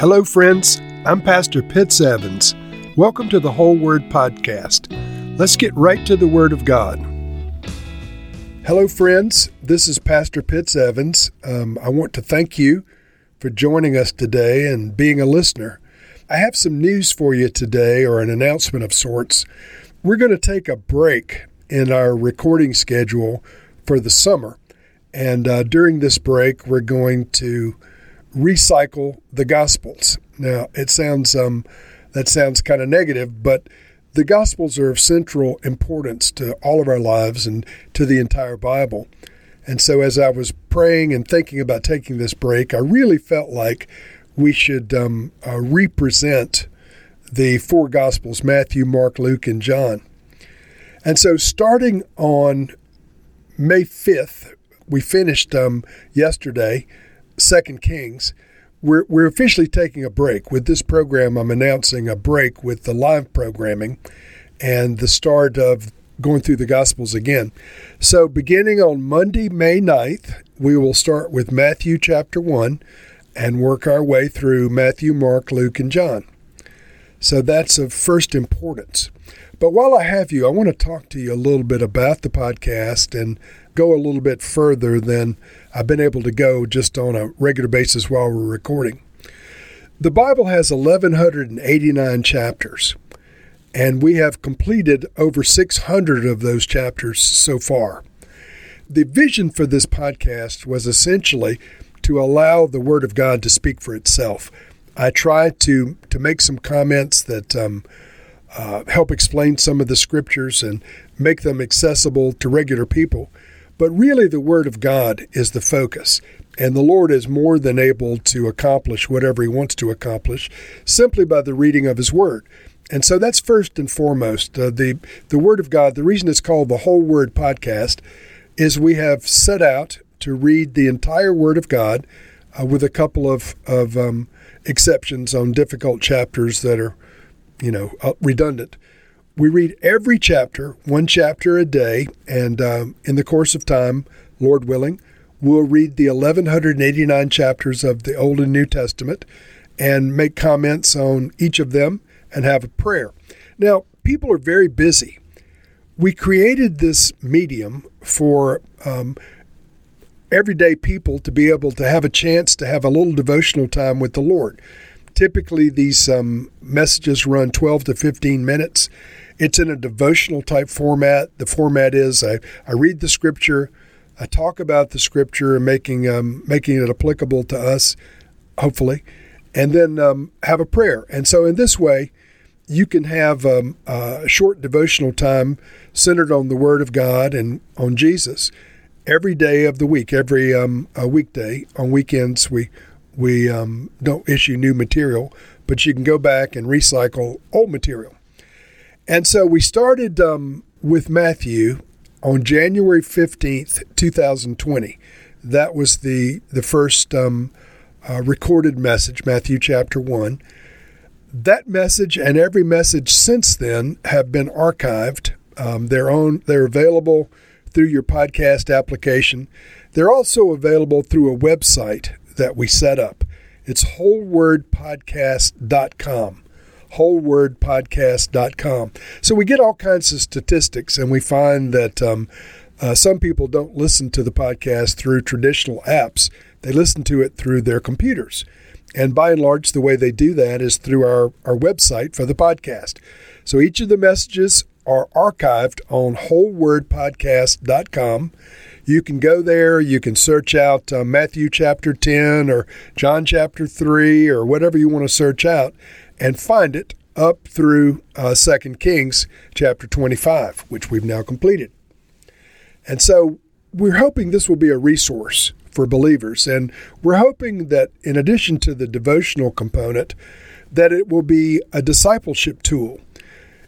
Hello, friends. I'm Pastor Pitts Evans. Welcome to the Whole Word Podcast. Let's get right to the Word of God. Hello, friends. This is Pastor Pitts Evans. Um, I want to thank you for joining us today and being a listener. I have some news for you today, or an announcement of sorts. We're going to take a break in our recording schedule for the summer. And uh, during this break, we're going to recycle the Gospels. Now, it sounds um, that sounds kind of negative, but the Gospels are of central importance to all of our lives and to the entire Bible. And so, as I was praying and thinking about taking this break, I really felt like we should um, uh, represent the four Gospels Matthew, Mark, Luke, and John. And so, starting on May 5th, we finished um, yesterday, Second Kings we're, we're officially taking a break. With this program, I'm announcing a break with the live programming and the start of going through the Gospels again. So, beginning on Monday, May 9th, we will start with Matthew chapter 1 and work our way through Matthew, Mark, Luke, and John. So, that's of first importance. But while I have you, I want to talk to you a little bit about the podcast and go a little bit further than I've been able to go just on a regular basis while we're recording. The Bible has 1,189 chapters, and we have completed over 600 of those chapters so far. The vision for this podcast was essentially to allow the Word of God to speak for itself. I try to, to make some comments that um, uh, help explain some of the scriptures and make them accessible to regular people. But really, the Word of God is the focus. And the Lord is more than able to accomplish whatever He wants to accomplish simply by the reading of His Word. And so that's first and foremost. Uh, the, the Word of God, the reason it's called the Whole Word Podcast is we have set out to read the entire Word of God uh, with a couple of, of um, exceptions on difficult chapters that are, you know, uh, redundant we read every chapter, one chapter a day, and um, in the course of time, Lord willing, we'll read the 1189 chapters of the Old and New Testament and make comments on each of them and have a prayer. Now, people are very busy. We created this medium for um, everyday people to be able to have a chance to have a little devotional time with the Lord. Typically, these um, messages run 12 to 15 minutes it's in a devotional type format. The format is I, I read the scripture, I talk about the scripture and making um, making it applicable to us, hopefully, and then um, have a prayer. And so in this way, you can have um, a short devotional time centered on the Word of God and on Jesus every day of the week, every um, weekday. On weekends, we we um, don't issue new material, but you can go back and recycle old material. And so we started um, with Matthew on January 15th, 2020. That was the, the first um, uh, recorded message, Matthew chapter 1. That message and every message since then have been archived. Um, they're, on, they're available through your podcast application. They're also available through a website that we set up. It's wholewordpodcast.com wholewordpodcast.com. So we get all kinds of statistics, and we find that um, uh, some people don't listen to the podcast through traditional apps, they listen to it through their computers. And by and large, the way they do that is through our, our website for the podcast. So each of the messages are archived on wholewordpodcast.com. You can go there, you can search out uh, Matthew chapter 10 or John chapter 3 or whatever you want to search out, and find it up through uh, 2 Kings chapter 25, which we've now completed. And so we're hoping this will be a resource for believers. And we're hoping that in addition to the devotional component, that it will be a discipleship tool.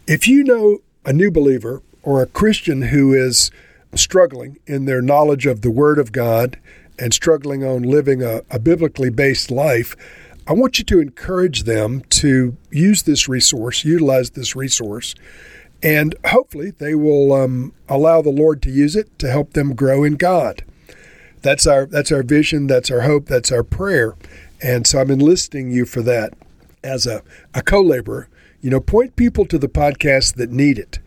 If you know a new believer or a Christian who is struggling in their knowledge of the Word of God and struggling on living a, a biblically based life, I want you to encourage them to use this resource, utilize this resource, and hopefully they will um, allow the Lord to use it to help them grow in God. That's our that's our vision. That's our hope. That's our prayer. And so I'm enlisting you for that as a, a co laborer. You know, point people to the podcast that need it,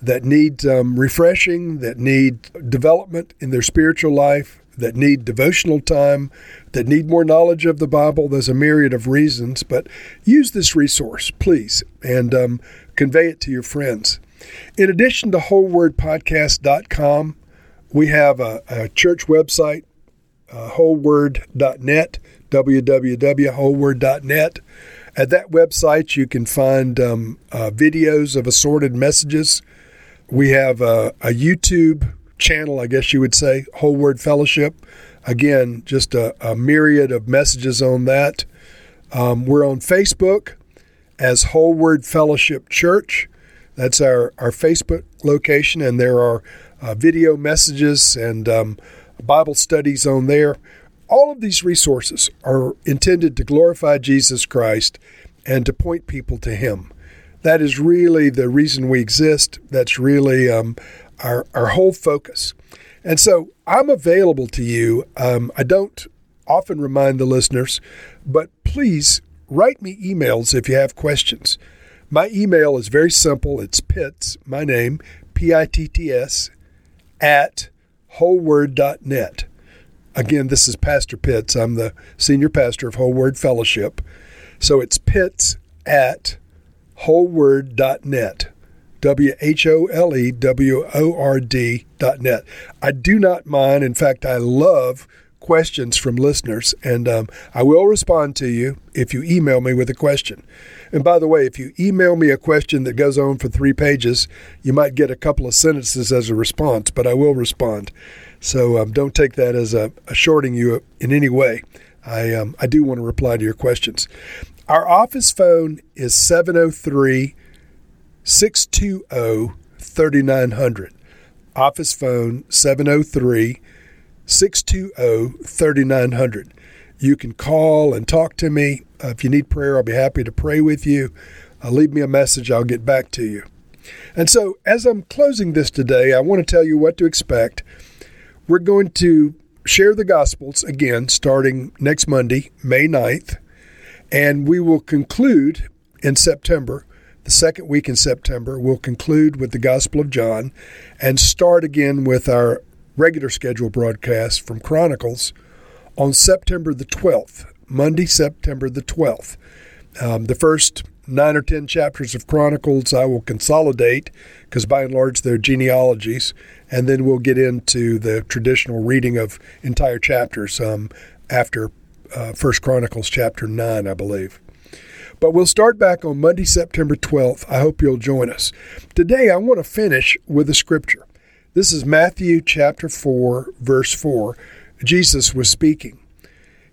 that need um, refreshing, that need development in their spiritual life, that need devotional time, that need more knowledge of the Bible. There's a myriad of reasons, but use this resource, please, and um, convey it to your friends. In addition to wholewordpodcast.com, we have a, a church website, uh, wholeword.net, www.wholeword.net. At that website, you can find um, uh, videos of assorted messages. We have a, a, YouTube channel, I guess you would say, Whole Word Fellowship. Again, just a, a myriad of messages on that. Um, we're on Facebook as Whole Word Fellowship Church. That's our, our Facebook location, and there are uh, video messages and um, Bible studies on there. All of these resources are intended to glorify Jesus Christ and to point people to Him. That is really the reason we exist. That's really um, our, our whole focus. And so I'm available to you. Um, I don't often remind the listeners, but please write me emails if you have questions. My email is very simple. It's Pitts, my name, P I T T S, at wholeword.net. Again, this is Pastor Pitts. I'm the senior pastor of Whole Word Fellowship. So it's Pitts at wholeword.net. W H O L E W O R D dot net. I do not mind. In fact, I love questions from listeners, and um, I will respond to you if you email me with a question. And by the way, if you email me a question that goes on for three pages, you might get a couple of sentences as a response, but I will respond. So um, don't take that as a, a, shorting you in any way. I, um, I do want to reply to your questions. Our office phone is 703 620 3900. Office phone 703 620 3900. You can call and talk to me. Uh, if you need prayer, I'll be happy to pray with you. Uh, leave me a message, I'll get back to you. And so, as I'm closing this today, I want to tell you what to expect we're going to share the Gospels again starting next Monday, May 9th, and we will conclude in September. The second week in September, we'll conclude with the Gospel of John and start again with our regular schedule broadcast from Chronicles on September the 12th, Monday, September the 12th. Um, the first nine or ten chapters of Chronicles I will consolidate because by and large they're genealogies, and then we'll get into the traditional reading of entire chapters um, after uh, First Chronicles chapter nine, I believe. But we'll start back on Monday, September 12th. I hope you'll join us. Today I want to finish with a scripture. This is Matthew chapter 4, verse 4. Jesus was speaking.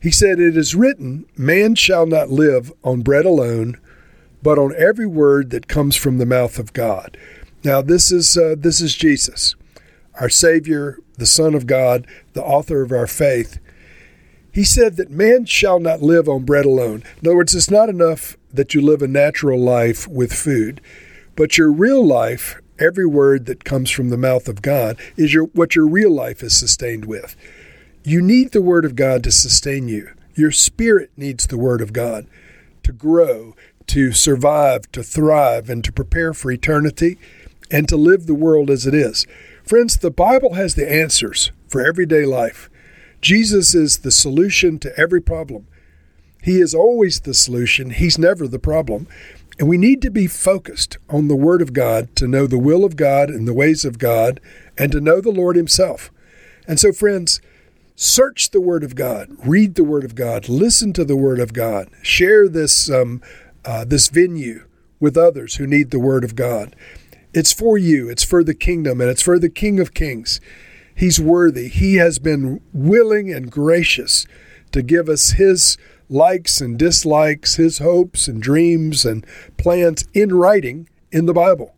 He said, It is written, Man shall not live on bread alone, but on every word that comes from the mouth of God. Now, this is uh, this is Jesus, our Savior, the Son of God, the author of our faith. He said that man shall not live on bread alone. In other words, it's not enough that you live a natural life with food, but your real life, every word that comes from the mouth of God, is your what your real life is sustained with. You need the Word of God to sustain you. Your spirit needs the Word of God to grow, to survive, to thrive, and to prepare for eternity, and to live the world as it is. Friends, the Bible has the answers for everyday life. Jesus is the solution to every problem. He is always the solution, He's never the problem. And we need to be focused on the Word of God to know the will of God and the ways of God and to know the Lord Himself. And so, friends, search the Word of God, read the Word of God, listen to the Word of God, share this um, uh, this venue with others who need the Word of God. It's for you, it's for the kingdom, and it's for the King of Kings. He's worthy. He has been willing and gracious to give us His likes and dislikes, His hopes and dreams and plans in writing in the Bible.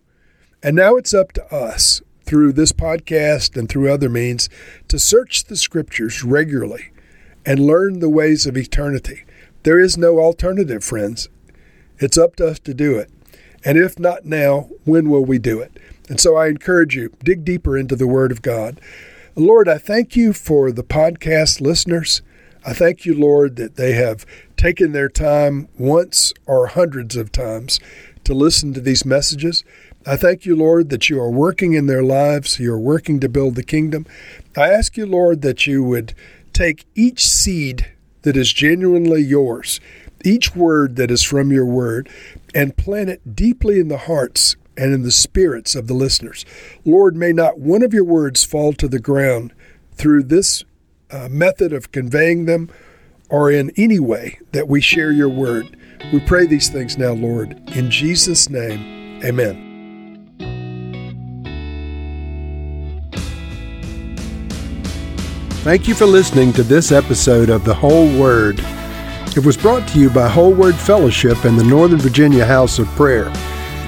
And now it's up to us through this podcast and through other means to search the scriptures regularly and learn the ways of eternity. There is no alternative, friends. It's up to us to do it. And if not now, when will we do it? And so I encourage you, dig deeper into the Word of God. Lord, I thank you for the podcast listeners. I thank you, Lord, that they have taken their time once or hundreds of times to listen to these messages. I thank you, Lord, that you are working in their lives. You are working to build the kingdom. I ask you, Lord, that you would take each seed that is genuinely yours, each word that is from your word, and plant it deeply in the hearts and in the spirits of the listeners. Lord, may not one of your words fall to the ground through this uh, method of conveying them or in any way that we share your word. We pray these things now, Lord. In Jesus' name, amen. Thank you for listening to this episode of The Whole Word. It was brought to you by Whole Word Fellowship and the Northern Virginia House of Prayer.